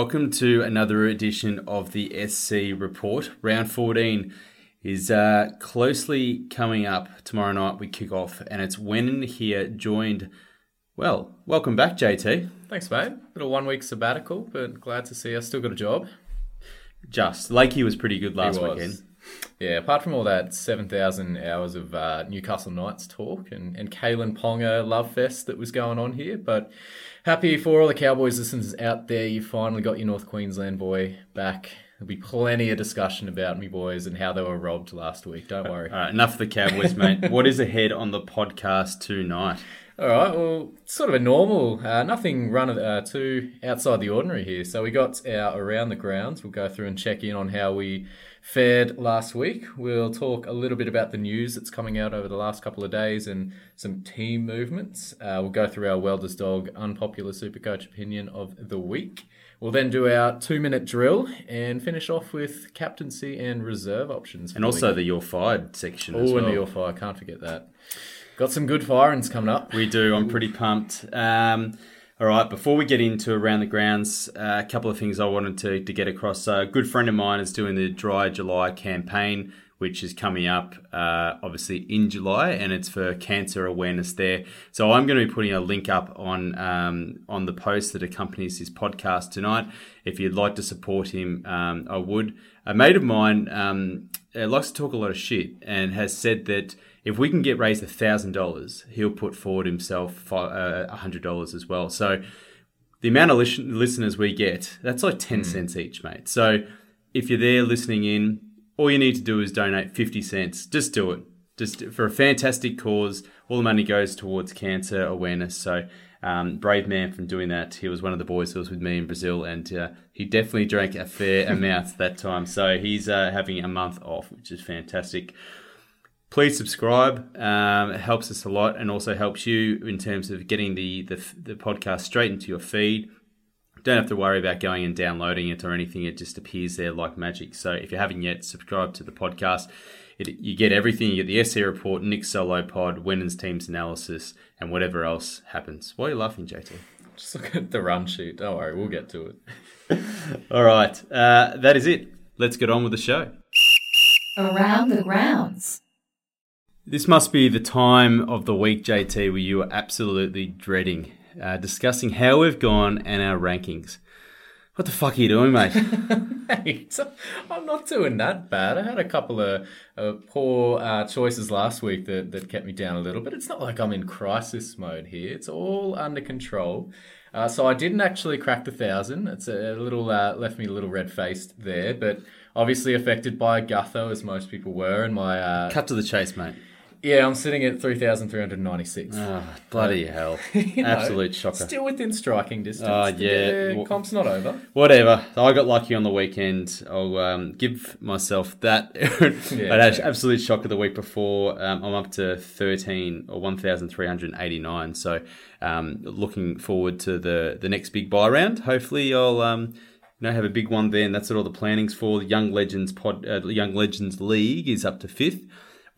welcome to another edition of the SC Report. Round 14 is uh, closely coming up. Tomorrow night we kick off, and it's Wenin here joined. Well, welcome back, JT. Thanks, mate. Little one week sabbatical, but glad to see I still got a job. Just Lakey was pretty good last weekend. Yeah, apart from all that 7,000 hours of uh, Newcastle Knights talk and, and Kalyn Ponga love fest that was going on here, but happy for all the Cowboys listeners out there. You finally got your North Queensland boy back. There'll be plenty of discussion about me boys and how they were robbed last week. Don't worry. All right, enough of the Cowboys, mate. what is ahead on the podcast tonight? All right, well, sort of a normal, uh, nothing run uh, too outside the ordinary here. So we got our around the grounds. We'll go through and check in on how we fared last week. We'll talk a little bit about the news that's coming out over the last couple of days and some team movements. Uh, we'll go through our Welders Dog unpopular Supercoach opinion of the week. We'll then do our two minute drill and finish off with captaincy and reserve options. And also week. the Your Fired section as oh, well. and the Your Fire, can't forget that. Got some good firings coming up. We do. I'm pretty pumped. Um, all right, before we get into around the grounds, uh, a couple of things I wanted to, to get across. So a good friend of mine is doing the Dry July campaign, which is coming up uh, obviously in July, and it's for cancer awareness there. So I'm going to be putting a link up on um, on the post that accompanies this podcast tonight. If you'd like to support him, um, I would. A mate of mine um, uh, likes to talk a lot of shit and has said that if we can get raised thousand dollars, he'll put forward himself uh, a hundred dollars as well. So the amount of lis- listeners we get, that's like ten cents each, mate. So if you're there listening in, all you need to do is donate fifty cents. Just do it. Just for a fantastic cause. All the money goes towards cancer awareness. So. Um, brave man from doing that. He was one of the boys who was with me in Brazil, and uh, he definitely drank a fair amount that time. So he's uh, having a month off, which is fantastic please subscribe. Um, it helps us a lot and also helps you in terms of getting the, the, the podcast straight into your feed. Don't have to worry about going and downloading it or anything. It just appears there like magic. So if you haven't yet subscribed to the podcast, it, you get everything. You get the SC report, Nick Solo pod, Winners teams analysis, and whatever else happens. Why are you laughing, JT? Just look at the run sheet. Don't worry, we'll get to it. All right, uh, that is it. Let's get on with the show. Around the grounds. This must be the time of the week, JT, where you are absolutely dreading uh, discussing how we've gone and our rankings. What the fuck are you doing, mate? So I'm not doing that bad. I had a couple of uh, poor uh, choices last week that, that kept me down a little, but it's not like I'm in crisis mode here. It's all under control. Uh, so I didn't actually crack the thousand. It's a, little uh, left me a little red faced there, but obviously affected by Gutho as most people were. And my uh, Cut to the chase, mate. Yeah, I'm sitting at three thousand three hundred ninety six. Oh, bloody hell. You know, Absolute shocker. Still within striking distance. Oh, yeah. uh, comp's not over. Whatever. I got lucky on the weekend. I'll um, give myself that. Yeah, yeah. absolute shocker the week before. Um, I'm up to 13 or 1,389. So um, looking forward to the, the next big buy round. Hopefully I'll um, you know, have a big one then. That's what all the planning's for. The Young Legends pod, uh, Young Legends League is up to fifth.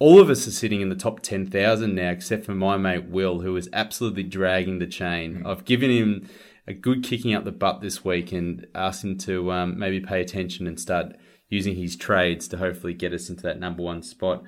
All of us are sitting in the top 10,000 now, except for my mate Will, who is absolutely dragging the chain. I've given him a good kicking up the butt this week and asked him to um, maybe pay attention and start using his trades to hopefully get us into that number one spot.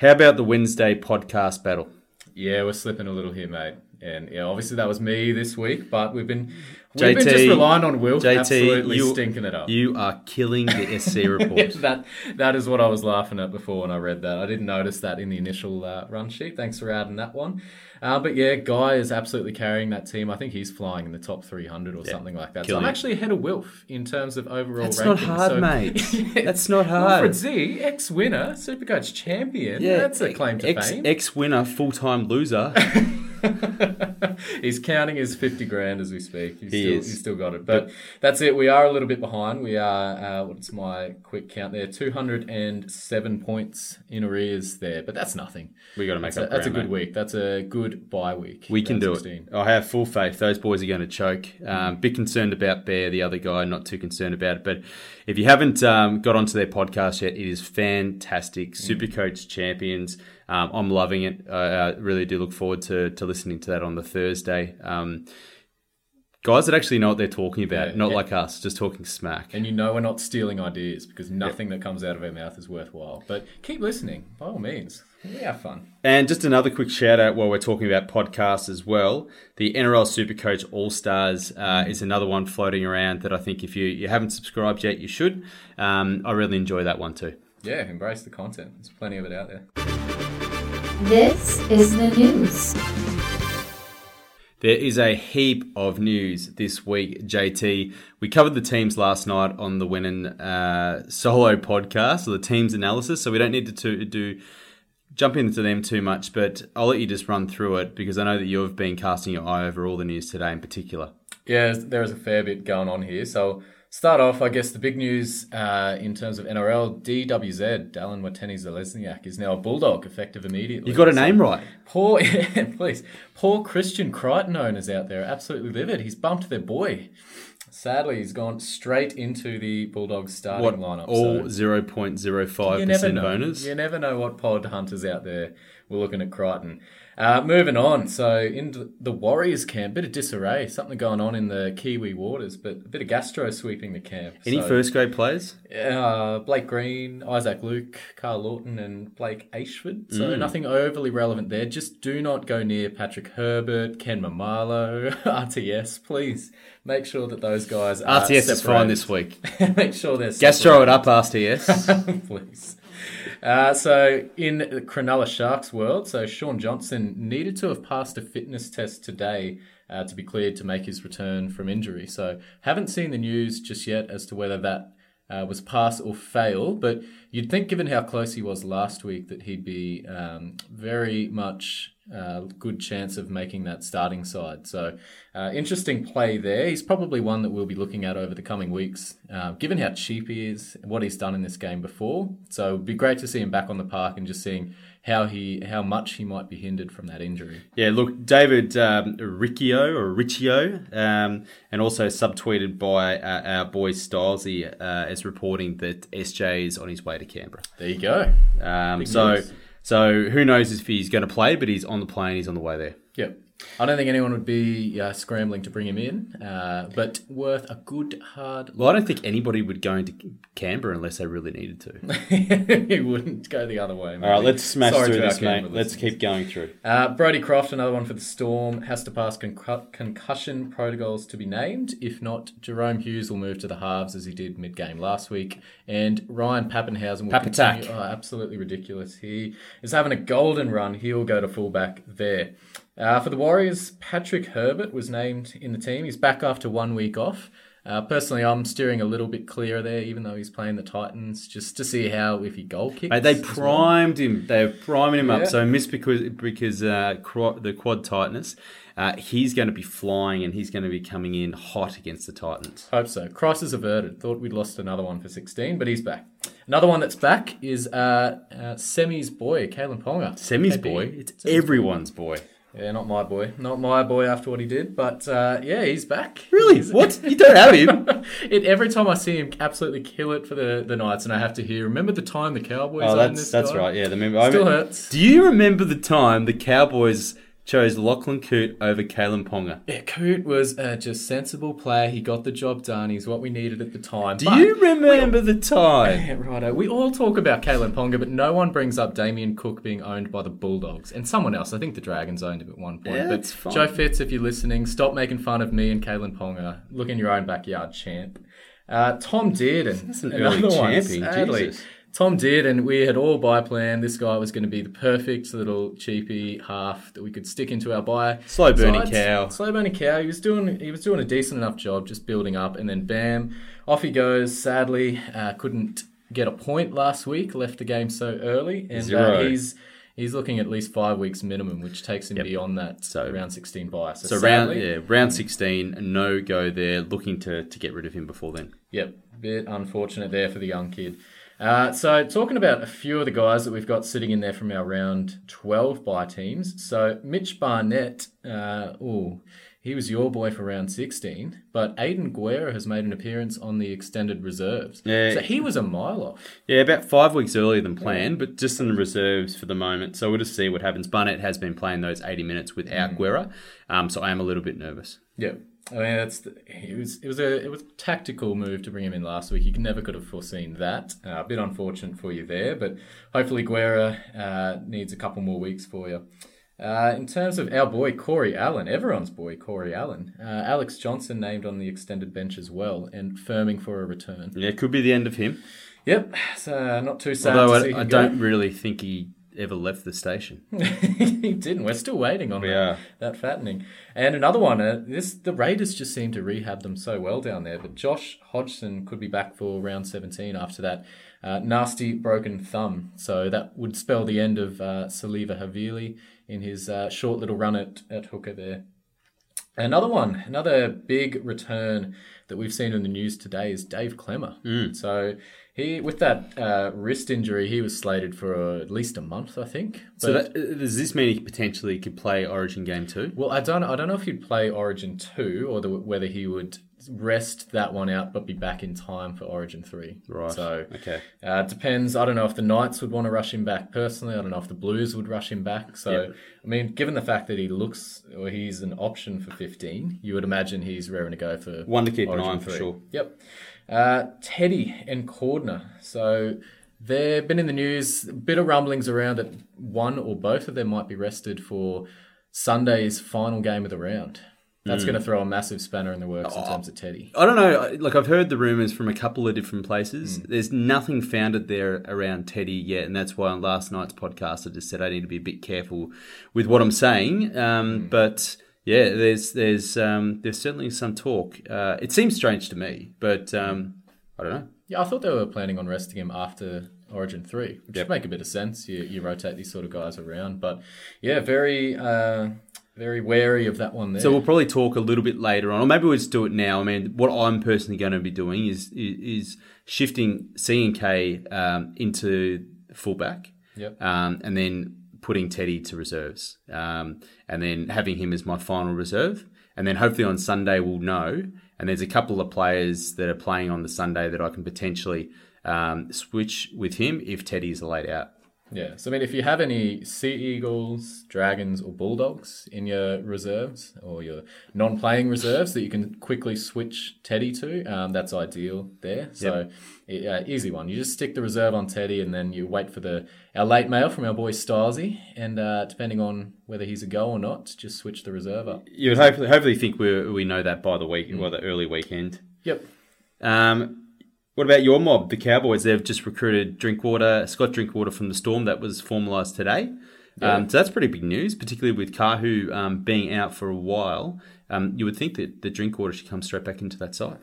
How about the Wednesday podcast battle? Yeah, we're slipping a little here, mate. And yeah, obviously that was me this week, but we've been we've been JT, just relying on Will JT, absolutely you, stinking it up. You are killing the SC report. that that is what I was laughing at before when I read that. I didn't notice that in the initial uh, run sheet. Thanks for adding that one. Uh, but yeah, Guy is absolutely carrying that team. I think he's flying in the top 300 or something like that. So I'm actually ahead of Wilf in terms of overall That's not hard, So- mate. That's not hard. Wilfred Z, ex-winner, Supercoach champion. Yeah, that's a claim to ex, fame. Ex winner, full time loser. he's counting his 50 grand as we speak. He's, He still, is. he's still got it. But that's it. We are a little bit behind. We are, uh, what's my quick count there? 207 points in arrears there. But that's nothing. We got to make That's, a, up. that's a good mate. week. That's a good bye week. We can do 16. it. I have full faith. Those boys are going to choke. Um, bit concerned about Bear, the other guy. Not too concerned about it. But if you haven't um, got onto their podcast yet, it is fantastic. Supercoach champions. Um, I'm loving it. I uh, really do look forward to to listening to that on the Thursday. Um, guys that actually know what they're talking about, Yeah, not yeah. like us, just talking smack. And you know we're not stealing ideas because nothing that comes out of our mouth is worthwhile. But keep listening, by all means. We have fun. And just another quick shout out while we're talking about podcasts as well. The NRL Supercoach All Stars uh, is another one floating around that I think if you, you haven't subscribed yet, you should. Um, I really enjoy that one too. Yeah, embrace the content. There's plenty of it out there. This is the news. There is a heap of news this week, JT. We covered the teams last night on the Winning uh, solo podcast, or the teams analysis, so we don't need to, to do jump into them too much, but I'll let you just run through it because I know that you've been casting your eye over all the news today in particular. Yeah, there is a fair bit going on here. So start off, I guess the big news uh, in terms of NRL, DWZ, Dallin Watene-Zelezniak, is now a Bulldog, effective immediately. You got a So name right. Poor, please, poor Christian Crichton owners out there, are absolutely livid. He's bumped their boy. Sadly, he's gone straight into the Bulldogs starting What lineup. all so- zero point zero five percent bonus? You never know what pod hunters out there were looking at Crichton. Uh, moving on, so in the Warriors camp, bit of disarray, something going on in the Kiwi waters, but a bit of gastro sweeping the camp. Any So, first grade players? Uh, Blake Green, Isaac Luke, Karl Lawton, and Blake Ayshford. So Mm. nothing overly relevant there. Just do not go near Patrick Herbert, Ken Maumalo, RTS. Please make sure that those guys are RTS is fine this week. make sure they're Gastro it up, RTS. please. Uh, so, in the Cronulla Sharks world, so Shaun Johnson needed to have passed a fitness test today uh, to be cleared to make his return from injury. So, haven't seen the news just yet as to whether that uh, was pass or fail, but you'd think, given how close he was last week, that he'd be um, very much uh, good chance of making that starting side. So, uh, interesting play there. He's probably one that we'll be looking at over the coming weeks, uh, given how cheap he is, and what he's done in this game before. So, it'd be great to see him back on the park and just seeing how he, how much he might be hindered from that injury. yeah, look, David um, Riccio or Riccio, um, and also subtweeted by uh, our boy Stylesy uh, is reporting that SJ is on his way to Canberra. There you go. Um, so, news. So who knows if he's going to play? But he's on the plane. He's on the way there. Yep. I don't think anyone would be uh, scrambling to bring him in, uh, but worth a good hard Well, I don't think anybody would go into Canberra unless they really needed to. he wouldn't go the other way. All right, let's smash Sorry through this, mate. Let's keep going through. Uh, Brodie Croft, another one for the Storm, has to pass concu- concussion protocols to be named. If not, Jahrome Hughes will move to the halves as he did mid-game last week, and Ryan Papenhuyzen will Papatak. continue. Oh, absolutely ridiculous. He is having a golden run. He'll go to fullback there. Uh, for the Warriors, Patrick Herbert was named in the team. He's back after one week off. Uh, personally, I'm steering a little bit clear there, even though he's playing the Titans, just to see how if he goal kicks. Mate, they as well. primed him. They're priming him Yeah. up. So missed because because uh, the quad tightness. Uh, he's going to be flying and he's going to be coming in hot against the Titans. Hope so. Crisis averted. Thought we'd lost another one for 16, but he's back. Another one that's back is uh, uh, Semi's boy, Kalyn Ponga. Semi's boy. It's Semi's everyone's boy. Yeah, not my boy. Not my boy after what he did, but uh, yeah, he's back. Really? He's- What? You don't have him? it, every time I see him absolutely kill it for the, the Knights, and I have to hear, remember the time the Cowboys Oh, that's this that's guy? right. Yeah, the member. I Still mean- hurts. Do you remember the time the Cowboys chose Lachlan Coote over Kalyn Ponga. Yeah, Coote was a just sensible player. He got the job done. He's what we needed at the time. Do But- you remember the time? Yeah, righto. We all talk about Kalyn Ponga, but no one brings up Damien Cook being owned by the Bulldogs and someone else. I think the Dragons owned him at one point. Yeah, but that's fine. Joe Fitz, if you're listening, stop making fun of me and Kalen Ponga. Look in your own backyard, champ. Uh, Tom Dearden, That's an another early one, sadly. Jesus. Tom did, and we had all buy planned. This guy was going to be the perfect little cheapy half that we could stick into our buy. Slow burning cow. Slow burning cow. He was doing he was doing a decent enough job, just building up, and then bam, off he goes. Sadly, uh, couldn't get a point last week. Left the game so early, and uh, he's he's looking at least five weeks minimum, which takes him beyond that So- round sixteen buy. So, So round yeah, round sixteen, no go there. Looking to to get rid of him before then. Yep, bit unfortunate there for the young kid. Uh, so, talking about a few of the guys that we've got sitting in there from our round 12 by teams. So, Mitch Barnett, uh, ooh, he was your boy for round 16, but Aidan Guerra has made an appearance on the extended reserves. Yeah. So, he was a mile off. Yeah, about five weeks earlier than planned, but just in the reserves for the moment. So we'll just see what happens. Barnett has been playing those 80 minutes without Guerra, um, so I am a little bit nervous. Yep. I mean, that's the, it was it was a it was a tactical move to bring him in last week. You never could have foreseen that. Uh, a bit unfortunate for you there, but hopefully Guerra uh, needs a couple more weeks for you. Uh, in terms of our boy Corey Allen, everyone's boy Corey Allen, uh, Alex Johnson named on the extended bench as well, and firming for a return. Yeah, it could be the end of him. Yep, so not too sad Although to I, I don't really think he ever left the station. he didn't. We're still waiting on We that, are. that fattening. And another one. Uh, this the Raiders just seem to rehab them so well down there. But Josh Hodgson could be back for round seventeen after that uh, nasty broken thumb. So that would spell the end of uh, Siliva Havili in his uh, short little run at, at hooker there. Another one, another big return that we've seen in the news today is Dave Klemmer. Mm. So he, with that uh, wrist injury, he was slated for uh, at least a month, I think. So that, does this mean he potentially could play Origin Game Two? well, I don't, I don't know if he'd play Origin two or the, whether he would rest that one out but be back in time for Origin three. Right. So Okay. uh, it depends. I don't know if the Knights would want to rush him back personally. I don't know if the Blues would rush him back. So Yeah. I mean, given the fact that he looks or he's an option for fifteen, you would imagine he's raring to go for One to keep an eye Origin on for sure. Yep. Uh, Teddy and Cordner. So they've been in the news. A bit of rumblings around that one or both of them might be rested for Sunday's final game of the round. That's Hmm. going to throw a massive spanner in the works Oh. in terms of Teddy. I don't know. Like I've heard the rumors from a couple of different places. There's nothing founded there around Teddy yet, and that's why on last night's podcast I just said I need to be a bit careful with what I'm saying. Um, But yeah, there's there's um, there's certainly some talk. Uh, it seems strange to me, but um, I don't know. Yeah, I thought they were planning on resting him after Origin 3, which Yep. would make a bit of sense. You, you rotate these sort of guys around. But yeah, very uh, very wary of that one there. So we'll probably talk a little bit later on, or maybe we'll just do it now. I mean, what I'm personally going to be doing is is, is shifting C and K um, into fullback, Yep. um, and then putting Teddy to reserves, um, and then having him as my final reserve, and then hopefully on Sunday we'll know. And there's a couple of players that are playing on the Sunday that I can potentially um, switch with him if Teddy's laid out. Yeah, so I mean, if you have any Sea Eagles, Dragons, or Bulldogs in your reserves or your non-playing reserves that you can quickly switch Teddy to, um, that's ideal there. So yeah, easy one. You just stick the reserve on Teddy, and then you wait for the our late mail from our boy Stasi, and uh, depending on whether he's a go or not, just switch the reserve up. You would hopefully hopefully think we we know that by the week, well, the early weekend. Yep. Um, what about your mob, the Cowboys? They've just recruited Drinkwater, Scott Drinkwater from the Storm. That was formalised today. Um, so that's pretty big news, particularly with Kahu um, being out for a while. Um, you would think that the Drinkwater should come straight back into that side,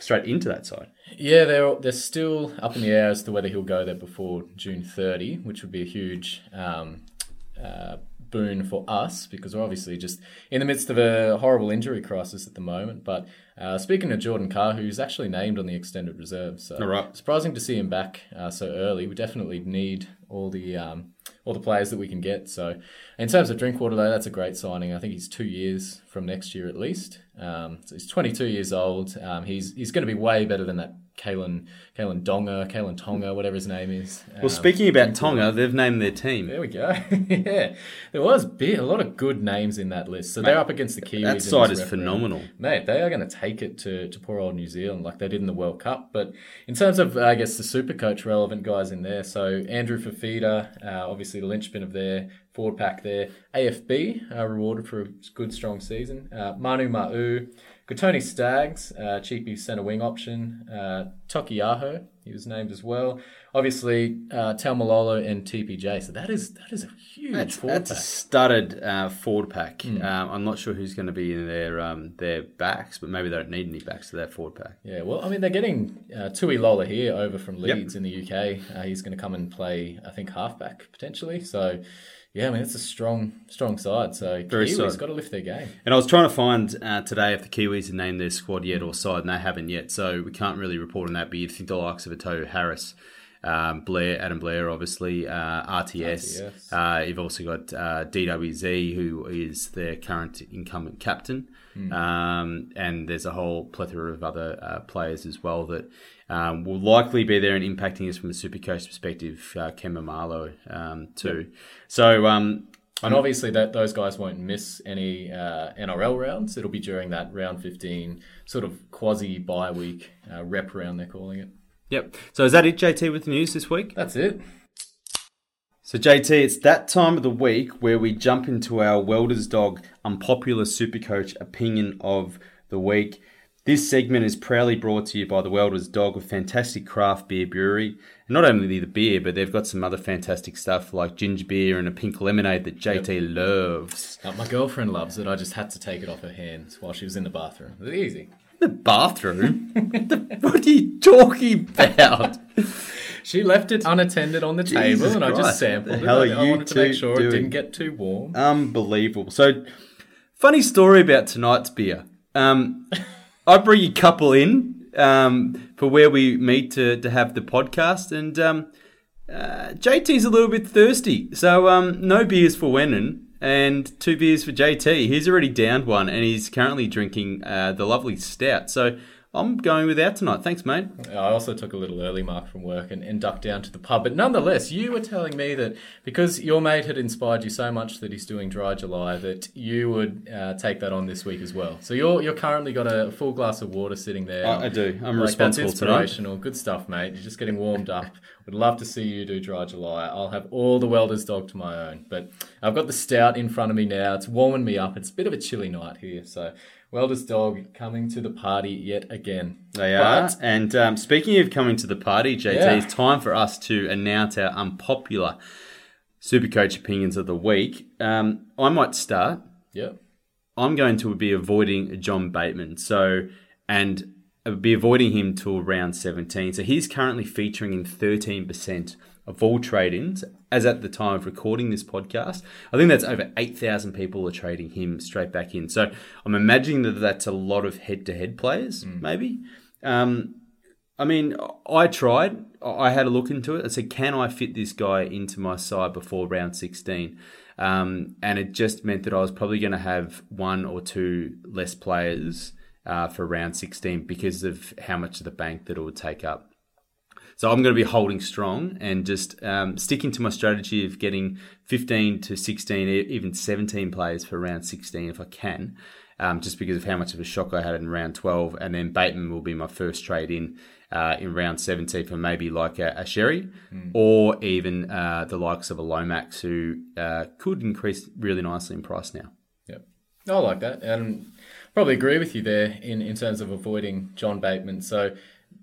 straight into that side. Yeah, they're they're still up in the air as to whether he'll go there before June 30, which would be a huge um, uh, boon for us because we're obviously just in the midst of a horrible injury crisis at the moment. But uh, speaking of Jordan Carr, who's actually named on the extended reserve, so right. surprising to see him back uh, so early. We definitely need all the um, all the players that we can get. So in terms of Drinkwater, though, that's a great signing. I think he's two years from next year at least. Um, so he's 22 years old. Um, he's he's going to be way better than that Kalen, Kalen Donga, Kalen Tonga, whatever his name is. Well, speaking about Tonga, they've named their team. There we go. yeah, there was bit, a lot of good names in that list. So they're up against the Kiwis. that side is round. phenomenal. mate. They are going to take it to, to poor old New Zealand like they did in the World Cup. But in terms of, I guess, the Super Coach relevant guys in there, so Andrew Fifita, uh, obviously the linchpin of their forward pack there. AFB uh, rewarded for a good strong season. Uh, Manu Ma'u. Tony Staggs, uh, cheapy centre wing option. Uh, he was named as well. Obviously, uh, Malolo and TPJ. So that is that is a huge That's, forward that's a studded uh, forward pack. Hmm. Um, I'm not sure who's going to be in their um, their backs, but maybe they don't need any backs to their forward pack. Yeah, well, I mean, they're getting uh, Tui Lola here over from Leeds in the UK. Uh, he's going to come and play, I think, halfback potentially. So, yeah, I mean, it's a strong, strong side. So, Very Kiwis solid. got to lift their game. And I was trying to find uh, today if the Kiwis have named their squad yet or side, and they haven't yet. So we can't really report on that. But you'd think the likes of Atoyo Harris, um, Blair, Adam Blair, obviously, uh, RTS. RTS. Uh, you've also got uh, DWZ, who is their current incumbent captain. Um, and there's a whole plethora of other uh, players as well that um, will likely be there and impacting us from a Super Coach perspective. Uh, Ken Maumalo, um, too. So, um, And obviously, that those guys won't miss any uh, NRL rounds. It'll be during that round 15 sort of quasi bye week uh, rep round, they're calling it. Yep. So is that it, JT, with the news this week? That's it. So, JT, it's that time of the week where we jump into our Welder's Dog unpopular supercoach opinion of the week. This segment is proudly brought to you by the Welder's Dog, a fantastic craft beer brewery. And not only the beer, but they've got some other fantastic stuff like ginger beer and a pink lemonade that JT loves. Uh, my girlfriend loves it. I just had to take it off her hands while she was in the bathroom. It's easy. The bathroom? The- what are you talking about? She left it unattended on the table, Jesus and I just sampled it. hell I, are I you wanted to make sure it didn't get too warm. Unbelievable. So, funny story about tonight's beer. Um, I bring a couple in um, for where we meet to, to have the podcast, and um, uh, JT's a little bit thirsty. So, um, no beers for Wenin and two beers for JT. He's already downed one, and he's currently drinking uh, the lovely stout. So, I'm going without tonight. Thanks, mate. I also took a little early mark from work and, and ducked down to the pub. But nonetheless, you were telling me that because your mate had inspired you so much that he's doing Dry July, that you would uh, take that on this week as well. So you're you're currently got a full glass of water sitting there. I- I do. I'm like, responsible That's tonight. inspirational. Good stuff, mate. You're just getting warmed up. Would love to see you do Dry July. I'll have all the Welder's Dog to my own. But I've got the stout in front of me now. It's warming me up. It's a bit of a chilly night here, so. Welder's Dog coming to the party yet again. They But- are. And um, speaking of coming to the party, JT, Yeah. it's time for us to announce our unpopular Supercoach opinions of the week. Um, I might start. Yep. I'm going to be avoiding John Bateman. So, and would be avoiding him till round 17. So he's currently featuring in 13% of all trade-ins as at the time of recording this podcast. I think that's over 8,000 people are trading him straight back in. So I'm imagining that that's a lot of head-to-head players, maybe. Um, I mean, I tried. I had a look into it. I said, can I fit this guy into my side before round 16? Um, and it just meant that I was probably going to have one or two less players uh, for round 16 because of how much of the bank that it would take up. So I'm going to be holding strong and just um, sticking to my strategy of getting 15 to 16, e- even 17 players for round 16 if I can, um, just because of how much of a shock I had in round 12. And then Bateman will be my first trade in uh, in round 17 for maybe like a, a Xerri or even uh, the likes of a Lomax who uh, could increase really nicely in price now. Yep. I like that. And probably agree with you there in, in terms of avoiding John Bateman. So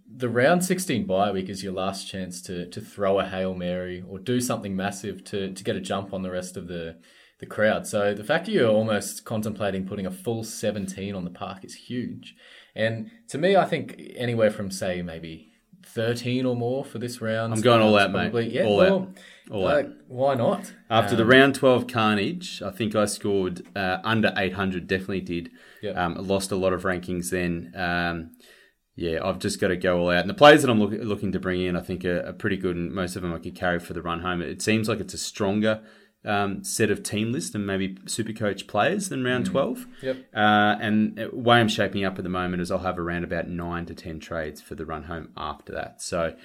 the round 16 bye week is your last chance to, to throw a Hail Mary or do something massive to, to get a jump on the rest of the, the crowd. So the fact that you're almost contemplating putting a full 17 on the park is huge. And to me, I think anywhere from, say, maybe 13 or more for this round. I'm going all out, mate. Yeah, All well, out. All like, why not? After Um, the round 12 carnage, I think I scored uh, under 800, definitely did. Yep. Um, lost a lot of rankings then. Um, yeah, I've just got to go all out. And the players that I'm look, looking to bring in, I think, are, are pretty good, and most of them I could carry for the run home. It seems like it's a stronger um, set of team list and maybe Supercoach players than round 12. Yep. Uh, and the way I'm shaping up at the moment is I'll have around about nine to 10 trades for the run home after that. So,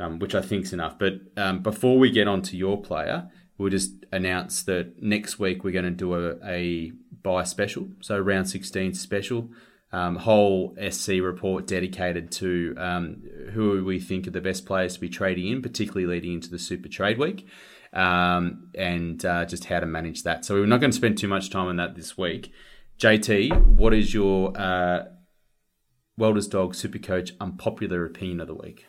um, which I think's enough. But um, before we get on to your player, we'll just announce that next week we're going to do a, a buy special. So, round 16 special. Um, whole SC report dedicated to um, who we think are the best players to be trading in, particularly leading into the Super Trade Week, um, and uh, just how to manage that. So we're not going to spend too much time on that this week. JT, what is your uh, Welders Dog Super Coach unpopular opinion of the week?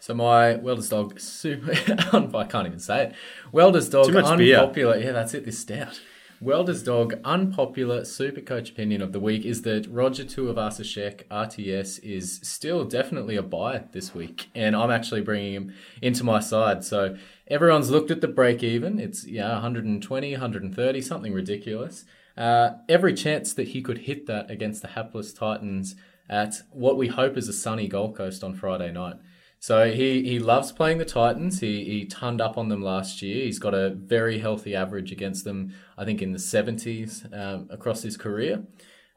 So my Welder's dog super I can't even say it. Welder's dog much beer. unpopular. Yeah, that's it. This stout. Welder's dog unpopular super coach opinion of the week is that Roger Tuivasa-Sheck RTS is still definitely a buy this week, and I'm actually bringing him into my side. So everyone's looked at the break even. It's yeah 120, 130, something ridiculous. Uh, every chance that he could hit that against the hapless Titans at what we hope is a sunny Gold Coast on Friday night. So he, he loves playing the Titans. He he turned up on them last year. He's got a very healthy average against them. I think in the seventies um, across his career.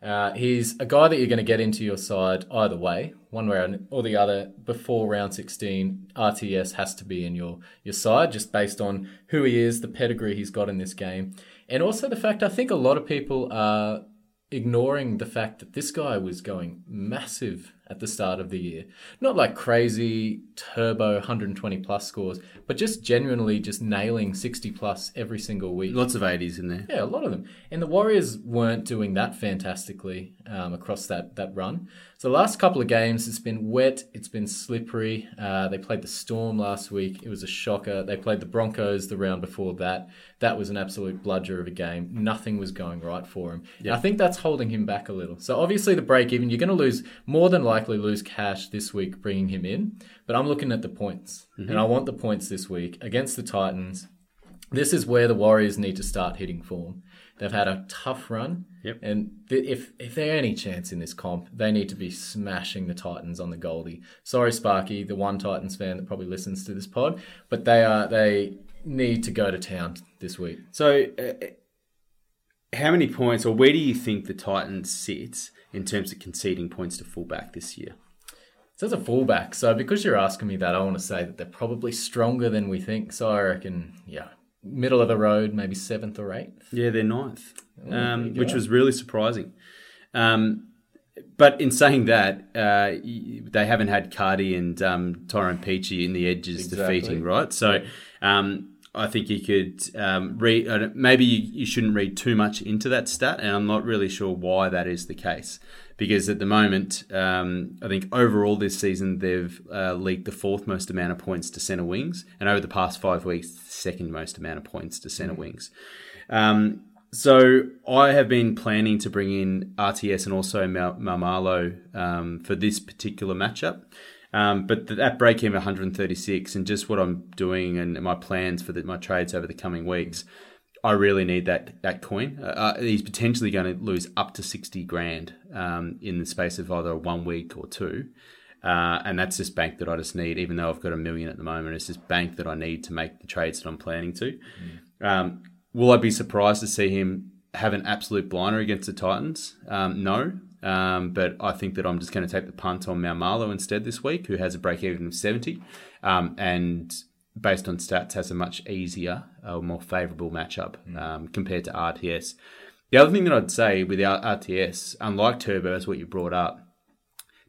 Uh, he's a guy that you're going to get into your side either way, one way or the other. Before round 16, RTS has to be in your your side just based on who he is, the pedigree he's got in this game, and also the fact I think a lot of people are ignoring the fact that this guy was going massive at the start of the year. Not like crazy turbo 120 plus scores, but just genuinely just nailing 60 plus every single week. Lots of 80s in there. Yeah, a lot of them. And the Warriors weren't doing that fantastically um, across that, that run. So the last couple of games, it's been wet, it's been slippery. Uh, they played the Storm last week. It was a shocker. They played the Broncos the round before that. That was an absolute bludger of a game. Nothing was going right for him. And I think that's holding him back a little. So obviously the break even, you're going to lose more than likely lose cash this week bringing him in. But I'm looking at the points, and I want the points this week against the Titans. This is where the Warriors need to start hitting form. They've had a tough run, Yep. and th- if if they're any chance in this comp, they need to be smashing the Titans on the Goldie. Sorry, Sparky, the one Titans fan that probably listens to this pod, but they are they need to go to town this week. So, uh, how many points, or where do you think the Titans sit in terms of conceding points to fullback this year? So as a fullback, so because you're asking me that, I want to say that they're probably stronger than we think. So I reckon, yeah, middle of the road, maybe seventh or eighth. Yeah, they're ninth, there um, which was really surprising. Um, but in saying that, uh, they haven't had Cardi and um, Tyrone Peachey in the edges Exactly. defeating, right? So um, I think you could um, read. uh, Maybe you, you shouldn't read too much into that stat, and I'm not really sure why that is the case. Because at the moment, um, I think overall this season they've uh, leaked the fourth most amount of points to centre wings, and over the past five weeks, the second most amount of points to centre wings. Um, so I have been planning to bring in RTS and also Mal- Maumalo um, for this particular matchup. Um, but that break even 136 and just what I'm doing and my plans for the, my trades over the coming weeks, I really need that that coin. Uh, Uh, he's potentially going to lose up to 60 grand um, in the space of either one week or two. Uh, and that's just bank that I just need, even though I've got a million at the moment. It's just bank that I need to make the trades that I'm planning to. Um, will I be surprised to see him have an absolute blinder against the Titans? Um, no. Um, but I think that I'm just going to take the punt on Maumalo instead this week, who has a break even of 70. Um, and based on stats, has a much easier, uh, more favourable matchup um, compared to RTS. The other thing that I'd say with RTS, unlike Turbo, as what you brought up,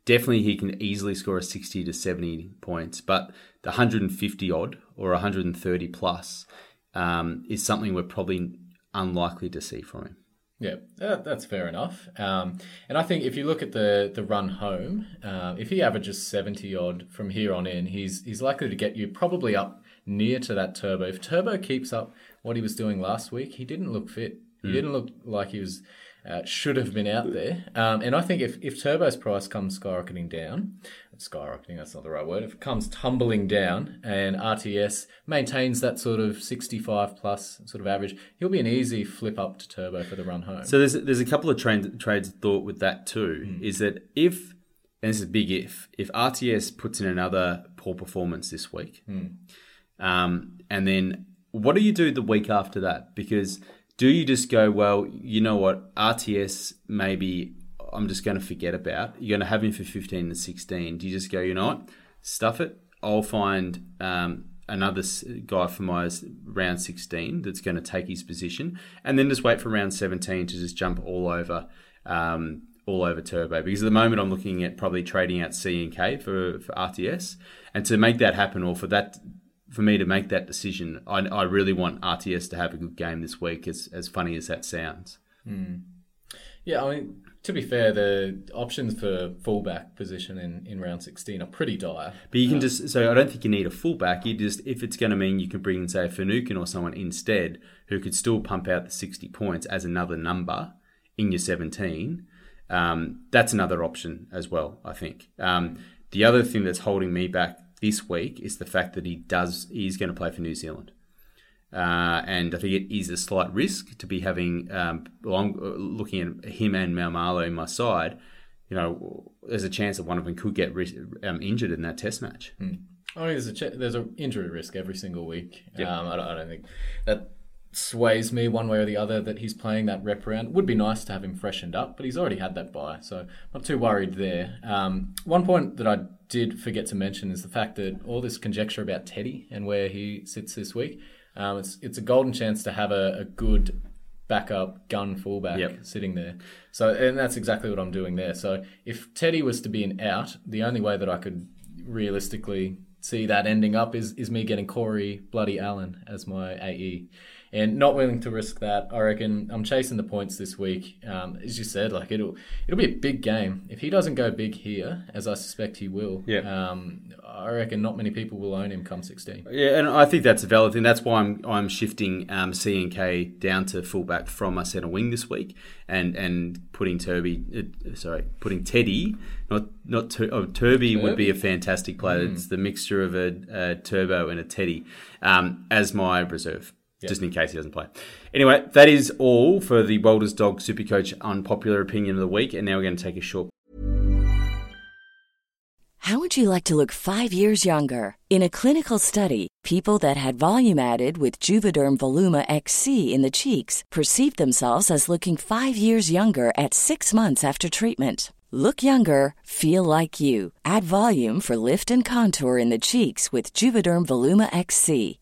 definitely he can easily score a 60 to 70 points, but the 150 odd or 130 plus um, is something we're probably unlikely to see from him. Yeah, that's fair enough. Um, and I think if you look at the the run home, uh, if he averages seventy odd from here on in, he's he's likely to get you probably up near to that turbo. If Turbo keeps up what he was doing last week, he didn't look fit. He didn't look like he was uh, should have been out there. Um, and I think if if Turbo's price comes skyrocketing down, skyrocketing that's not the right word. If it comes tumbling down and RTS maintains that sort of sixty five plus sort of average, he'll be an easy flip up to Turbo for the run home. So there's there's a couple of trade, trades of thought with that too. Is that if and this is a big if if RTS puts in another poor performance this week, um, and then what do you do the week after that? Because do you just go, well, you know what, RTS maybe I'm just going to forget about. You're going to have him for 15 and 16. Do you just go, you know what, stuff it. I'll find um, another guy for my round 16 that's going to take his position, and then just wait for round 17 to just jump all over. Um, all over Turbo because at the moment I'm looking at probably trading out C and K for, for RTS, and to make that happen, or for that for me to make that decision, I, I really want RTS to have a good game this week. As as funny as that sounds, Yeah, I mean, to be fair, the options for fullback position in, in round 16 are pretty dire. but you can just so I don't think you need a fullback. You just if it's going to mean you can bring in say a Finucane or someone instead who could still pump out the sixty points as another number in your seventeen. Um, that's another option as well. I think. Um, the other thing that's holding me back this week is the fact that he does he's going to play for New Zealand. Uh, and I think it is a slight risk to be having um, long, looking at him and Maumalo in my side. You know, there's a chance that one of them could get um, injured in that Test match. I mean, there's a ch- there's an injury risk every single week. Um, I, don't, I don't think that sways me one way or the other that he's playing that rep round. Would be nice to have him freshened up, but he's already had that bye, so not too worried there. Um, one point that I did forget to mention is the fact that all this conjecture about Teddy and where he sits this week. Um, it's it's a golden chance to have a, a good backup gun fullback Yep. sitting there. So, and that's exactly what I'm doing there. So, if Teddy was to be an out, the only way that I could realistically see that ending up is is me getting Corey Bloody Allen as my AE, and not willing to risk that. I reckon I'm chasing the points this week. Um, as you said, like it'll it'll be a big game if he doesn't go big here, as I suspect he will. Yeah. Um, I reckon not many people will own him come 16. Yeah, and I think that's a valid thing. That's why I'm I'm shifting um, C and K down to fullback from my centre wing this week, and and putting Turby, uh, sorry, putting Teddy, not not Tur- oh, Turby would be a fantastic player. It's the mixture of a, a Turbo and a Teddy um, as my reserve. Just in case he doesn't play. Anyway, that is all for the Welders Dog Supercoach unpopular opinion of the week. And now we're going to take a short How would you like to look five years younger? In a clinical study, people that had volume added with Juvederm Voluma XC in the cheeks perceived themselves as looking five years younger at six months after treatment. Look younger, feel like you. Add volume for lift and contour in the cheeks with Juvederm Voluma XC.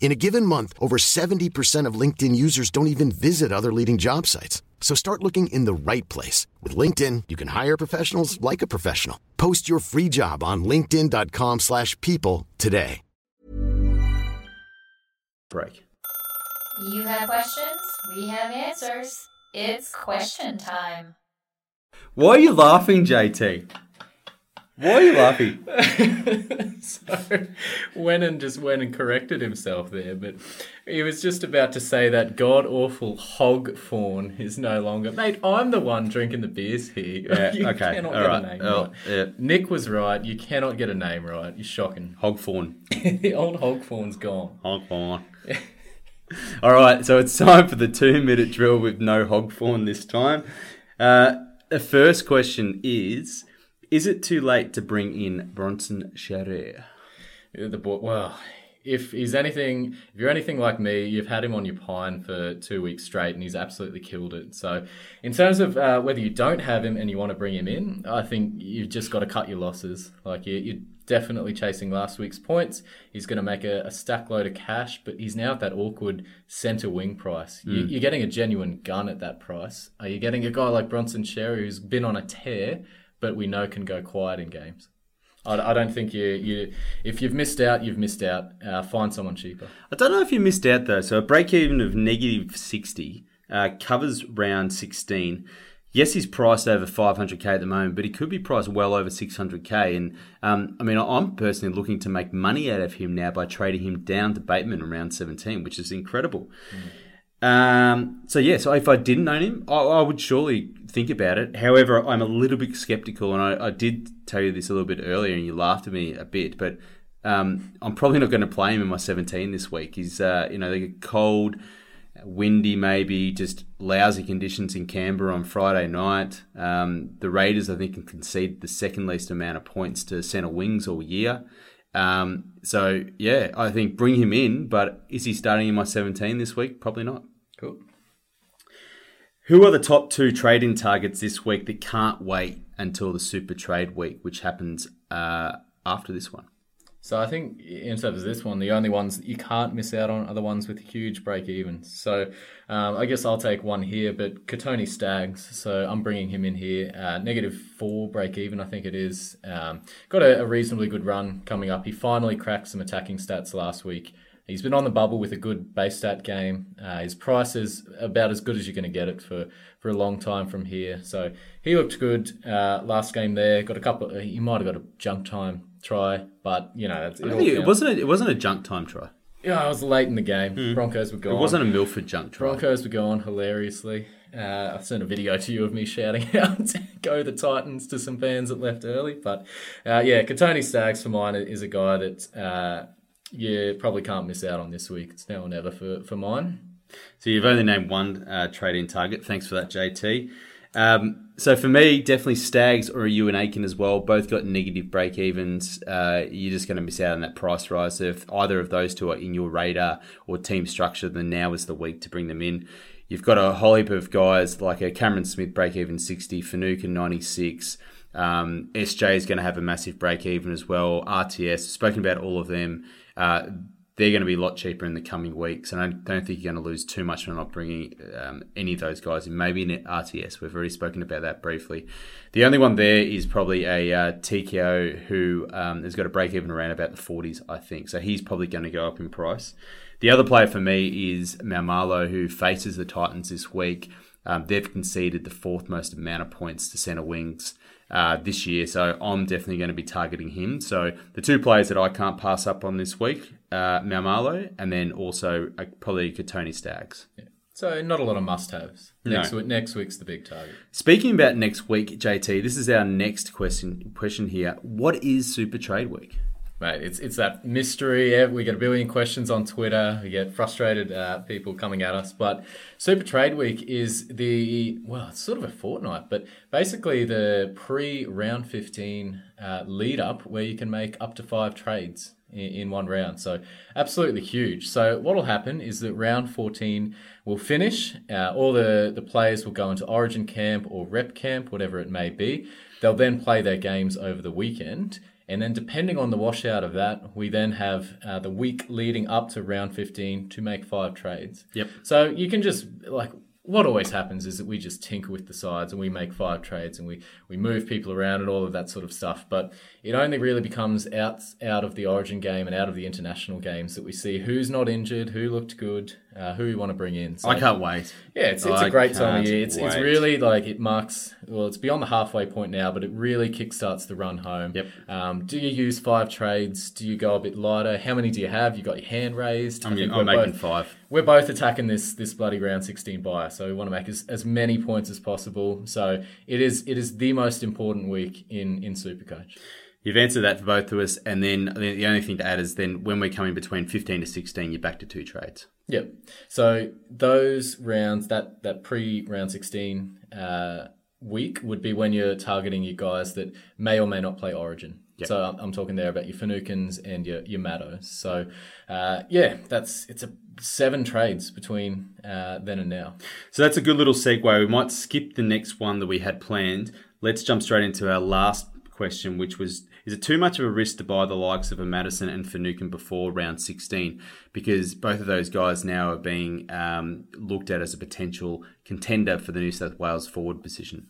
In a given month, over 70% of LinkedIn users don't even visit other leading job sites. So start looking in the right place. With LinkedIn, you can hire professionals like a professional. Post your free job on linkedin.com/people slash people today. break. You have questions, we have answers. It's question time. Why are you laughing, JT? Why are you laughing? so and just went and corrected himself there, but he was just about to say that god awful hog fawn is no longer. Mate, I'm the one drinking the beers here. Yeah, you okay, cannot all get right. a name Oh, right. yeah. Nick was right. You cannot get a name right. You're shocking. Hog fawn. the old hog fawn's gone. Hog fawn. All right, so it's time for the two minute drill with no hog fawn this time. Uh, the first question is Is it too late to bring in Bronson Xerri? The boy, well, if he's anything, if you're anything like me, you've had him on your pine for two weeks straight, and he's absolutely killed it. So, in terms of uh, whether you don't have him and you want to bring him in, I think you've just got to cut your losses. Like you, you're definitely chasing last week's points. He's going to make a, a stack load of cash, but he's now at that awkward centre wing price. You, you're getting a genuine gun at that price. Are you getting a guy like Bronson Xerri who's been on a tear, but we know can go quiet in games? I, I don't think you you if you've missed out, you've missed out. Uh, find someone cheaper. I don't know if you missed out though. So a break even of negative 60 uh, covers round 16. Yes, he's priced over 500k at the moment, but he could be priced well over 600k. And um, I mean, I'm personally looking to make money out of him now by trading him down to Bateman around 17, which is incredible. Um, so yeah, so if I didn't own him, I, I would surely think about it. However, I'm a little bit skeptical, and I, I did tell you this a little bit earlier, and you laughed at me a bit, but um, I'm probably not going to play him in my 17 this week. He's uh, you know they get cold, windy, maybe just lousy conditions in Canberra on Friday night. Um, the Raiders, I think, can concede the second least amount of points to centre wings all year. Um, so yeah, I think bring him in, but is he starting in my 17 this week? Probably not. Who are the top two trading targets this week that can't wait until the Super Trade Week, which happens uh, after this one? So I think in terms of this one, the only ones that you can't miss out on are the ones with huge break evens. So um, I guess I'll take one here, but Kotoni Staggs. So I'm bringing him in here. Uh, negative four break even, I think it is. Um, got a, a reasonably good run coming up. He finally cracked some attacking stats last week. He's been on the bubble with a good base stat game. Uh, his price is about as good as you're going to get it for, for a long time from here. So he looked good uh, last game there. Got a couple. He might have got a junk time try, but you know that's, it, don't all think it wasn't. A, it wasn't a junk time try. Yeah, I was late in the game. Broncos were gone. It wasn't a Milford junk try. Broncos were going hilariously. Uh, I sent a video to you of me shouting out "Go the Titans" to some fans that left early. But uh, yeah, Kotoni Staggs for mine is a guy that uh, you probably can't miss out on this week. It's now or never for, for mine. So you've only named one uh, target. Thanks for that, JT. Um, so for me, definitely Staggs or Euan Aitken as well. Both got negative break evens. Uh, you're just going to miss out on that price rise. So if either of those two are in your radar or team structure, then now is the week to bring them in. You've got a whole heap of guys like a Cameron Smith break even 60, Finucane 96. Um, SJ is going to have a massive break even as well. RTS, spoken about all of them. Uh, they're going to be a lot cheaper in the coming weeks, and I don't think you're going to lose too much by not bringing um, any of those guys in. Maybe in RTS, we've already spoken about that briefly. The only one there is probably a uh, TKO who um, has got a break even around about the 40s, I think. So he's probably going to go up in price. The other player for me is Maumalo, who faces the Titans this week. Um, they've conceded the fourth most amount of points to centre wings uh, this year, so I'm definitely going to be targeting him. So the two players that I can't pass up on this week, uh, Maumalo, and then also uh, probably Kotoni Staggs. So not a lot of must-haves. No. Next week, next week's the big target. Speaking about next week, JT, this is our next question. Question here: What is Super Trade Week? Mate, it's it's that mystery. We get a billion questions on Twitter. We get frustrated uh, people coming at us. But Super Trade Week is the well, it's sort of a fortnight, but basically the pre-round fifteen uh, lead up where you can make up to five trades in, in one round. So absolutely huge. So what will happen is that round fourteen will finish. Uh, all the the players will go into Origin camp or Rep camp, whatever it may be. They'll then play their games over the weekend. And then, depending on the washout of that, we then have uh, the week leading up to round 15 to make five trades. Yep. So you can just, like, what always happens is that we just tinker with the sides and we make five trades and we, we move people around and all of that sort of stuff. But it only really becomes out, out of the origin game and out of the international games that we see who's not injured, who looked good, uh, who we want to bring in. So, I can't wait. yeah, it's, it's I a great time of year. It's, it's really like it marks, well, it's beyond the halfway point now, but it really kickstarts the run home. Yep. Um, do you use five trades? Do you go a bit lighter? How many do you have? You got your hand raised? I I'm, think I'm we're making both- five. We're both attacking this this bloody round 16 buyer, so we want to make as, as many points as possible. So it is it is the most important week in in Supercoach. You've answered that for both of us, and then the only thing to add is then when we're coming between 15 to 16, you're back to two trades. Yep. So those rounds, that that pre round sixteen uh, week would be when you're targeting your guys that may or may not play Origin. Yep. So I'm, I'm talking there about your Finucanes and your your Mattos. So uh, yeah, that's it's a seven trades between uh, then and now. So that's a good little segue. We might skip the next one that we had planned. Let's jump straight into our last question, which was Is it too much of a risk to buy the likes of a Madison and Finucane before round 16? Because both of those guys now are being um, looked at as a potential contender for the New South Wales forward position.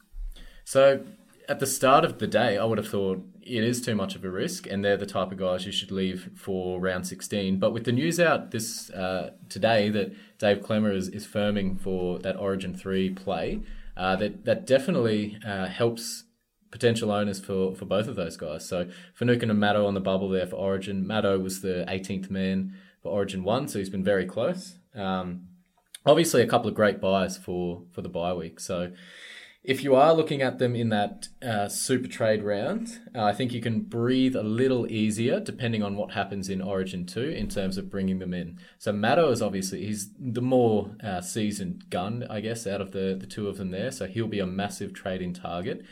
So at the start of the day, I would have thought it is too much of a risk, and they're the type of guys you should leave for round 16. But with the news out this uh, today that Dave Klemmer is, is firming for that Origin 3 play, uh, that, that definitely uh, helps potential owners for, for both of those guys. So Finucane and Matto on the bubble there for Origin. Matto was the 18th man for Origin 1, so he's been very close. Um, obviously, a couple of great buys for, for the bye week. So if you are looking at them in that uh, super trade round, uh, I think you can breathe a little easier depending on what happens in Origin 2 in terms of bringing them in. So Matto is obviously, he's the more uh, seasoned gun, I guess, out of the, the two of them there. So he'll be a massive trading target.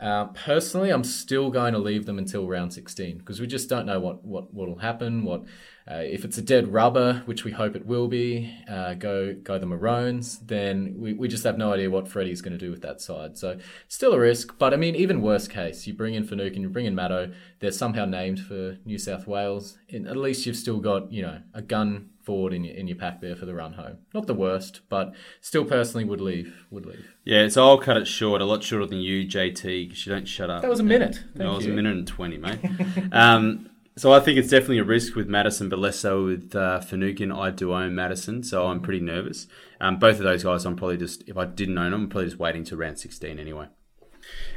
Uh, personally, I'm still going to leave them until round 16 because we just don't know what what will happen. What uh, if it's a dead rubber, which we hope it will be? Uh, go go the Maroons. Then we, we just have no idea what Freddie's going to do with that side. So still a risk. But I mean, even worst case, you bring in Finucane, you bring in Matto. They're somehow named for New South Wales. And at least you've still got you know a gun forward in your in your pack there for the run home. Not the worst, but still personally would leave would leave. Yeah, so I'll cut it short, a lot shorter than you, JT, because you don't shut up. That was a minute. Thank that was a minute and 20, mate. um, so I think it's definitely a risk with Madison, but less so with uh, Finucane. I do own Madison, so I'm pretty nervous. Um, both of those guys, I'm probably just, if I didn't own them, I'm probably just waiting to round 16 anyway.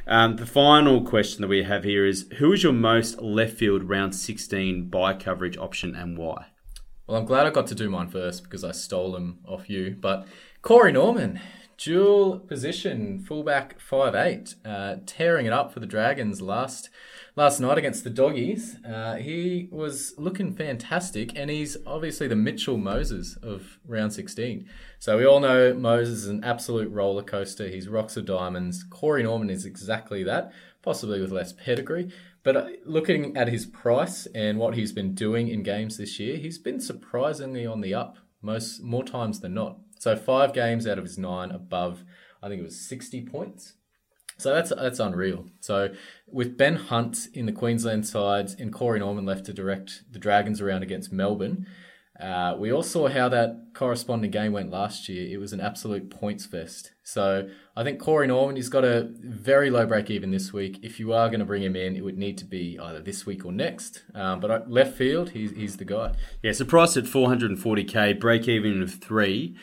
Um, the final question that we have here is Who is your most left field round 16 buy coverage option and why? Well, I'm glad I got to do mine first because I stole them off you. But Corey Norman, dual position, fullback five eight, uh, tearing it up for the Dragons last last night against the Doggies. Uh, he was looking fantastic, and he's obviously the Mitchell Moses of round 16. So we all know Moses is an absolute roller coaster. He's rocks of diamonds. Corey Norman is exactly that, possibly with less pedigree. But uh, looking at his price and what he's been doing in games this year, he's been surprisingly on the up most more times than not. So five games out of his nine above, I think it was 60 points. So that's that's unreal. So with Ben Hunt in the Queensland sides and Corey Norman left to direct the Dragons around against Melbourne, uh, we all saw how that corresponding game went last year. It was an absolute points fest. So I think Corey Norman, he's got a very low break even this week. If you are going to bring him in, it would need to be either this week or next. Um, but left field, he's, he's the guy. Yeah, so at 440k, break even of three.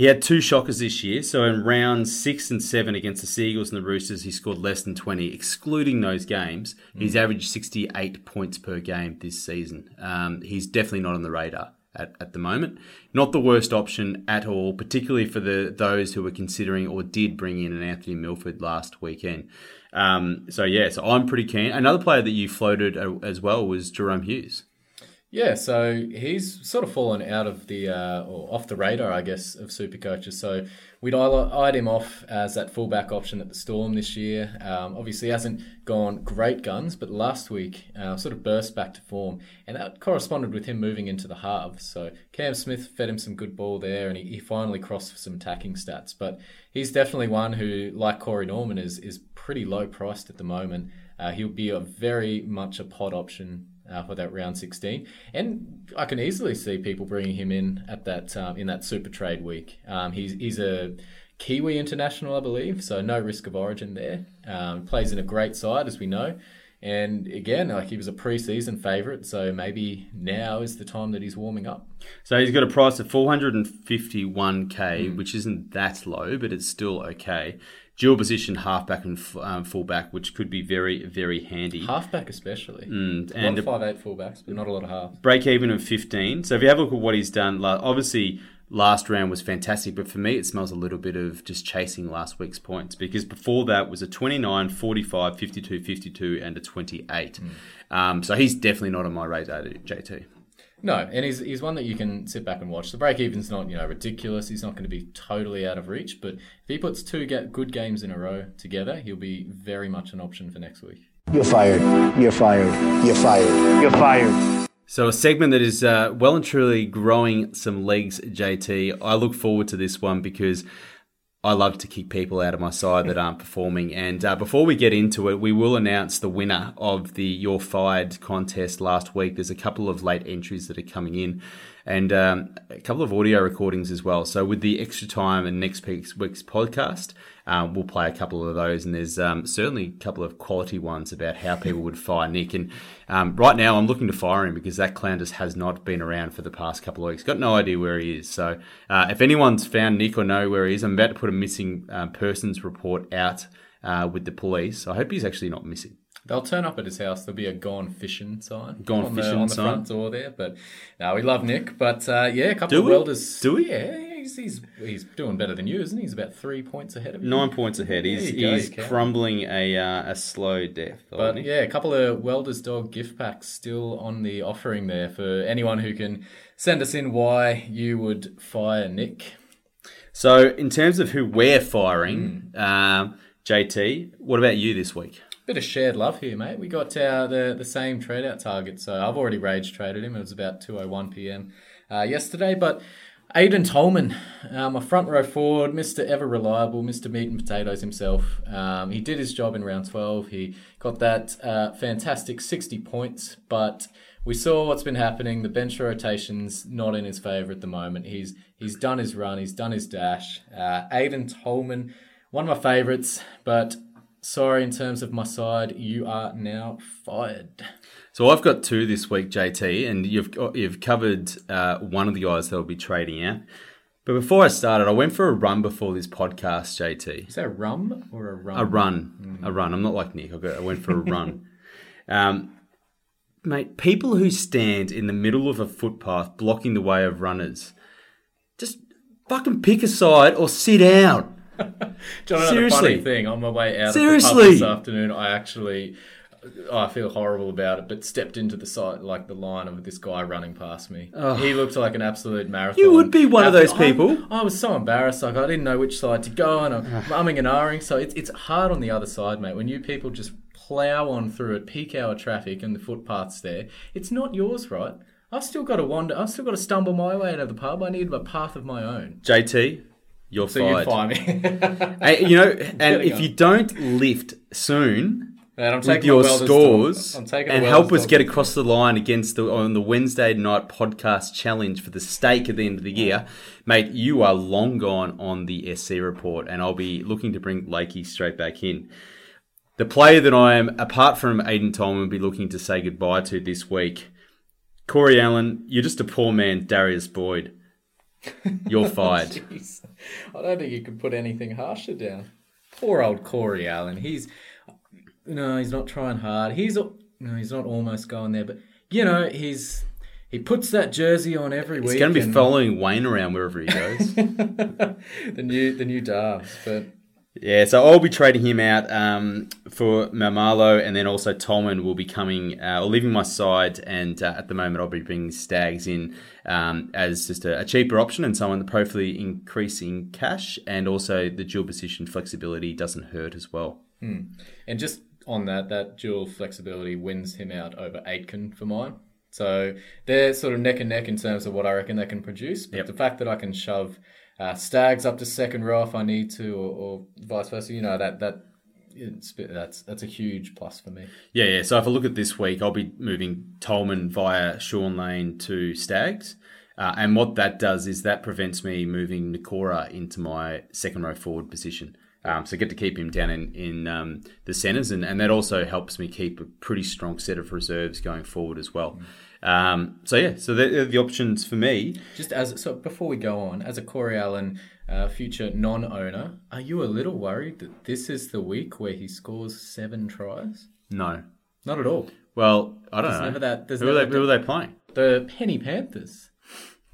He had two shockers this year. So in rounds six and seven against the Seagulls and the Roosters, he scored less than 20. Excluding those games, he's averaged 68 points per game this season. Um, he's definitely not on the radar. At, at the moment, not the worst option at all, particularly for the those who were considering or did bring in an Anthony Milford last weekend. Um, so yeah, so I'm pretty keen. Another player that you floated as well was Jahrome Hughes. Yeah, so he's sort of fallen out of the uh, or off the radar, I guess, of super coaches. So we'd eyed him off as that fullback option at the Storm this year. Um, obviously, hasn't gone great guns, but last week uh, sort of burst back to form, and that corresponded with him moving into the halves. So Cam Smith fed him some good ball there, and he, he finally crossed for some attacking stats. But he's definitely one who, like Corey Norman, is is pretty low priced at the moment. Uh, he'll be a very much a pod option uh, for that round 16. And I can easily see people bringing him in at that um, in that super trade week. Um, he's he's a Kiwi international, I believe, so no risk of origin there. Um, plays in a great side, as we know. And again, like he was a pre-season favourite, so maybe now is the time that he's warming up. So he's got a price of 451k, which isn't that low, but it's still okay. Dual position halfback and f- um, fullback, which could be very, very handy. Halfback especially. Mm, a lot and of five eight fullbacks, but not a lot of halves. break even of 15. So if you have a look at what he's done, obviously last round was fantastic, but for me it smells a little bit of just chasing last week's points because before that was a 29, 45, 52, 52, and a 28. Um, so he's definitely not on my radar, JT. No, and he's he's one that you can sit back and watch. The break even's not you know ridiculous. He's not going to be totally out of reach, but if he puts two get good games in a row together, he'll be very much an option for next week. You're fired. You're fired. You're fired. You're fired. So a segment that is uh, well and truly growing some legs, JT. I look forward to this one because I love to kick people out of my side that aren't performing. And uh, before we get into it, we will announce the winner of the You're Fired contest last week. There's a couple of late entries that are coming in and um, a couple of audio recordings as well. So with the extra time and next week's, podcast, um, we'll play a couple of those. And there's um, certainly a couple of quality ones about how people would fire Nick. And um, right now, I'm looking to fire him because that just has not been around for the past couple of weeks. Got no idea where he is. So uh, if anyone's found Nick or know where he is, I'm about to put a missing uh, persons report out uh, with the police. I hope he's actually not missing. They'll turn up at his house. There'll be a gone fishing sign. Gone on fishing the, on the sign. front door there. But no, we love Nick. But uh, yeah, a couple Do of we? welders. Do we? Yeah, he's, he's he's doing better than you, isn't he? He's about three points ahead of you. Nine points ahead. He's, you go, he's you can. crumbling a uh, a slow death. But yeah, a couple of Welders Dog gift packs still on the offering there for anyone who can send us in why you would fire Nick. So in terms of who we're firing, um, JT, what about you this week? Bit of shared love here, mate. We got uh, the the same trade out target, so I've already rage traded him. It was about two oh one p.m. Uh, yesterday, but Aiden Tolman, um, a front row forward, Mister Ever Reliable, Mister Meat and Potatoes himself. Um, he did his job in round twelve. He got that uh, fantastic sixty points, but we saw what's been happening. The bench rotation's not in his favour at the moment. He's he's done his run. He's done his dash. Uh, Aiden Tolman, one of my favourites, but sorry in terms of my side, you are now fired. So I've got two this week, JT, and you've you've covered uh, one of the guys that will be trading out. But before I started, I went for a run before this podcast, JT. Is that a rum or a rum? A run, a run. I'm not like Nick. I, got, I went for a run. Um, mate, people who stand in the middle of a footpath blocking the way of runners, just fucking pick a side or sit down. John, Seriously. funny thing. On my way out of Seriously. the pub this afternoon, I actually, oh, I feel horrible about it, but stepped into the side, like the line of this guy running past me. Oh. He looked like an absolute marathon. You would be one of those athlete. I- people. I, was so embarrassed. Like I didn't know which side to go, and I'm umming and ahhing. So it's it's hard on the other side, mate. When you people just plow on through at peak hour traffic and the footpaths there, it's not yours, right? I've still got to wander. I've still got to stumble my way out of the pub. I need a path of my own. JT, you're So fired. you'd fire me. Hey, you know, and if on. you don't lift soon with your scores. And help us get across the line against the on the Wednesday night podcast challenge for the stake at the end of the year, mate, you are long gone on the SC report, and I'll be looking to bring Lakey straight back in. The player that I am, apart from Aiden Tolman, be looking to say goodbye to this week, Corey Allen. You're just a poor man, Darius Boyd. You're fired. Jeez. I don't think you could put anything harsher down. Poor old Corey Allen. He's no, he's not trying hard. He's no, he's not almost going there, but you know, he's he puts that jersey on every week. He's going to be following Wayne around wherever he goes. the new the new Darbs, but Yeah, so I'll be trading him out um, for Maumalo, and then also Tolman will be coming uh, or leaving my side. And uh, at the moment, I'll be bringing Staggs in um, as just a, a cheaper option and someone that hopefully increasing cash, and also the dual position flexibility doesn't hurt as well. And just on that, that dual flexibility wins him out over Aitken for mine. So they're sort of neck and neck in terms of what I reckon they can produce. But Yep. the fact that I can shove uh, Staggs up to second row if I need to, or, or vice versa, you know that that it's, that's that's a huge plus for me. Yeah, yeah. So if I look at this week, I'll be moving Tolman via Sean Lane to Staggs. Uh, and what that does is that prevents me moving Nikora into my second row forward position. Um, so I get to keep him down in, in um, the centres, and, and that also helps me keep a pretty strong set of reserves going forward as well. Um, so yeah, so they're the options for me. Just as so, before we go on, as a Corey Allen uh, future non-owner, are you a little worried that this is the week where he scores seven tries? No. Not at all. Well, I don't There's know. never that- there's who, are they, who are they playing? The Penny Panthers.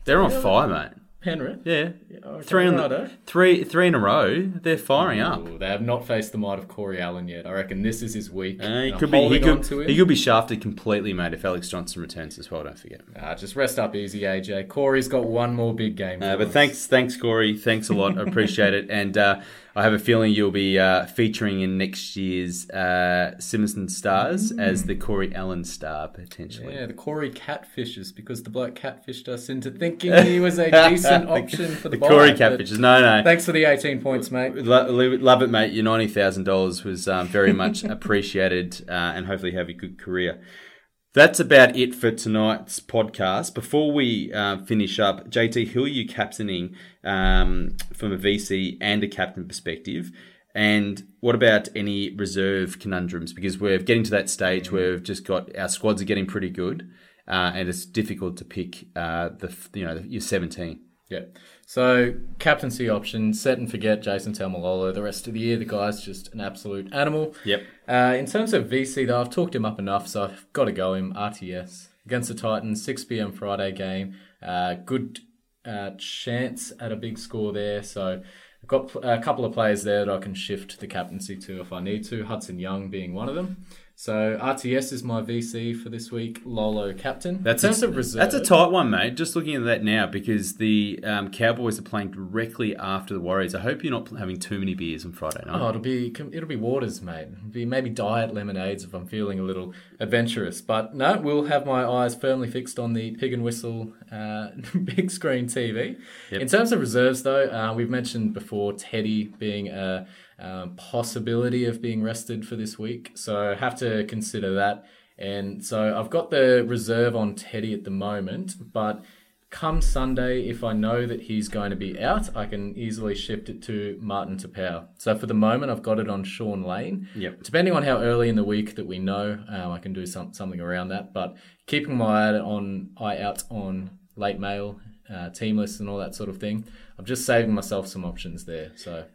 They're on fire, mate. Penrith. Yeah, okay, three on righto. the, three three in a row. They're firing up. They have not faced the might of Corey Allen yet. I reckon this is his week. Uh, he I'm could be. He could. He could be shafted completely, mate. If Alex Johnson returns as well, don't forget. Uh, just rest up easy, AJ. Corey's got one more big game. Uh, but us. thanks, thanks, Corey. Thanks a lot. I appreciate it. And uh, I have a feeling you'll be uh, featuring in next year's uh, Simpson Stars as the Corey Allen star potentially. Yeah, the Corey catfishes because the bloke catfished us into thinking he was a decent option for the, The Corey catfishes. No, no. Thanks for the 18 points, mate. Lo- lo- Love it, mate. Your ninety thousand dollars was um, very much appreciated, uh, and hopefully you have a good career. That's about it for tonight's podcast. Before we uh, finish up, JT, who are you captaining um, from a VC and a captain perspective? And what about any reserve conundrums? Because we're getting to that stage where we've just got our squads are getting pretty good, uh, and it's difficult to pick uh, the you know your seventeen. Yeah. So captaincy option, set and forget Jason Taumalolo. The rest of the year, the guy's just an absolute animal. Yep. Uh, in terms of VC, though, I've talked him up enough, so I've got to go him. RTS against the Titans, 6 p.m. Friday game. Uh, good uh, chance at a big score there. So I've got a couple of players there that I can shift the captaincy to if I need to. Hudson Young being one of them. So RTS is my VC for this week. Lolo captain. That's a, reserve, that's a tight one, mate. Just looking at that now, because the um, Cowboys are playing directly after the Warriors. I hope you're not having too many beers on Friday night. Oh, it'll be it'll be waters, mate. It'll be maybe diet lemonades if I'm feeling a little adventurous. But no, we'll have my eyes firmly fixed on the pig and whistle uh, big screen TV. In terms of reserves, though, uh, we've mentioned before Teddy being a um, possibility of being rested for this week, so I have to consider that. And so I've got the reserve on Teddy at the moment, but come Sunday, if I know that he's going to be out, I can easily shift it to Martin Taupau. So for the moment, I've got it on Sean Lane. Yep. Depending on how early in the week that we know, um, I can do some, something around that. But keeping my eye on eye out on late mail, uh, team lists, and all that sort of thing, I'm just saving myself some options there. So.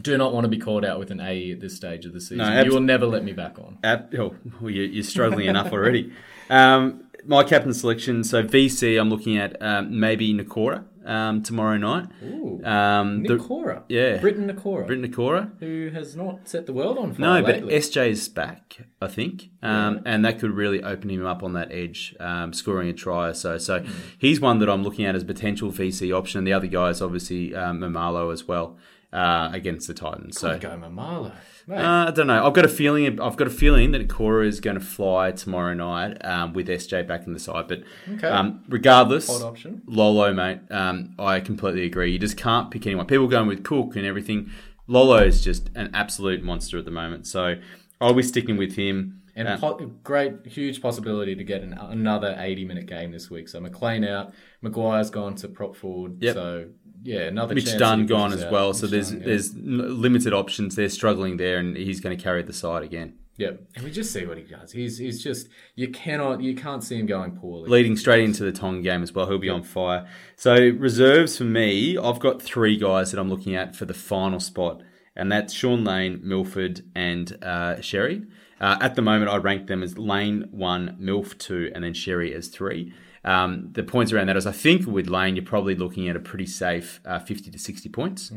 Do not want to be called out with an AE at this stage of the season. abs- you will never let me back on. Ab- oh, you're struggling enough already. Um, my captain selection. So VC, I'm looking at um, maybe Nikora um, tomorrow night. Ooh, Um, the- yeah. Briton Nikora. Britt Nikora. who has not set the world on fire. No, but lately. SJ's back, I think, um, and that could really open him up on that edge, um, scoring a try or so. So Hmm. he's one that I'm looking at as potential VC option. The other guy is obviously um, Maumalo as well uh, against the Titans. So go Maumalo. Mate, uh, I don't know. I've got a feeling. I've got a feeling that Cora is going to fly tomorrow night um, with SJ back in the side. But Okay. um, regardless, Odd option. Lolo, mate. Um, I completely agree. You just can't pick anyone. People going with Cook and everything. Lolo is just an absolute monster at the moment. So I'll be sticking with him. and Uh, po- great, huge possibility to get an, another 80 minute game this week. So McLean out, McGuire's gone to prop forward. Yep. So, yeah, another Mitch Dunn gone as out. well. So there's Dunn, yeah. there's limited options. They're struggling there, and he's going to carry the side again. Yep. And we just see what he does. He's he's just, you cannot, you can't see him going poorly. leading straight into the Tong game as well. He'll be on fire. So reserves for me, I've got three guys that I'm looking at for the final spot, and that's Sean Lane, Milford, and uh, Xerri. Uh, at the moment, I rank them as Lane one, Milf two, and then Xerri as three. Um, the points around that is, I think with Lane, you're probably looking at a pretty safe uh, 50 to 60 points.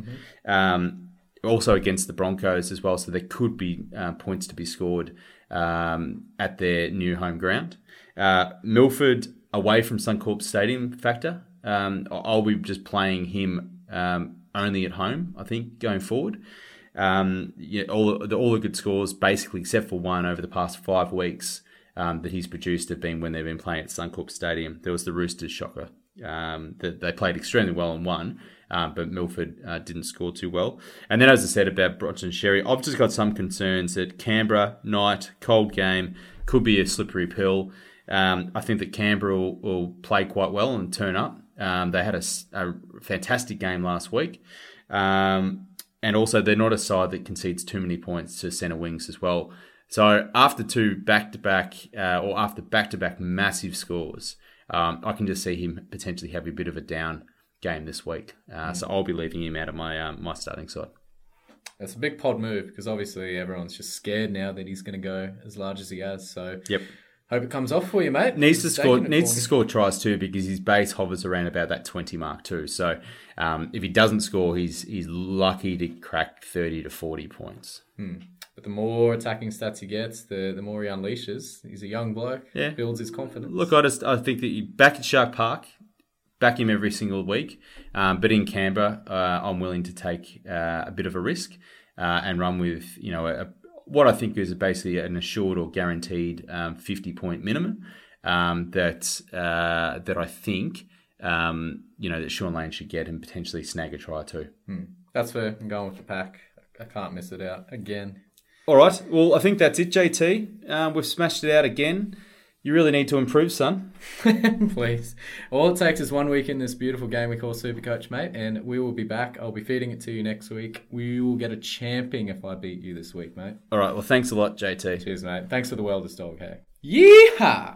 Um, also against the Broncos as well, so there could be uh, points to be scored um, at their new home ground. Uh, Milford away from Suncorp Stadium factor. Um, I'll be just playing him um, only at home. I think going forward. Um, yeah, all the all the good scores, basically except for one over the past five weeks um, that he's produced, have been when they've been playing at Suncorp Stadium. There was the Roosters shocker. Um, that they played extremely well and won, um, but Milford uh, didn't score too well. And then, as I said about and Xerri, I've just got some concerns that Canberra night cold game could be a slippery pill. Um, I think that Canberra will, will play quite well and turn up. Um, they had a fantastic game last week. Um, and also, they're not a side that concedes too many points to centre wings as well. So, after two back to back, or after back to back massive scores, um, I can just see him potentially have a bit of a down game this week. Uh, So, I'll be leaving him out of my um, my starting side. That's a big pod move because obviously everyone's just scared now that he's going to go as large as he has. So Yep. Hope it comes off for you, mate. Needs to score needs to score tries too because his base hovers around about that twenty mark too. So um, if he doesn't score, he's he's lucky to crack thirty to forty points. But the more attacking stats he gets, the the more he unleashes. He's a young bloke. Yeah. builds his confidence. Look, I just I think that you back at Shark Park, back him every single week. Um, but in Canberra, uh, I'm willing to take uh, a bit of a risk uh, and run with you know a, what I think is basically an assured or guaranteed um, 50 point minimum um, that uh, that I think um, you know that Sean Lane should get and potentially snag a try too. That's fair. I'm going with the pack. I can't miss it out again. All right, well I think that's it, JT. Um, we've smashed it out again. You really need to improve, son. Please. All it takes is one week in this beautiful game we call Supercoach, mate, and we will be back. I'll be feeding it to you next week. We will get a champing if I beat you this week, mate. All right, well thanks a lot, JT. Cheers, mate. Thanks for the welders dog, hey. Yeehaw!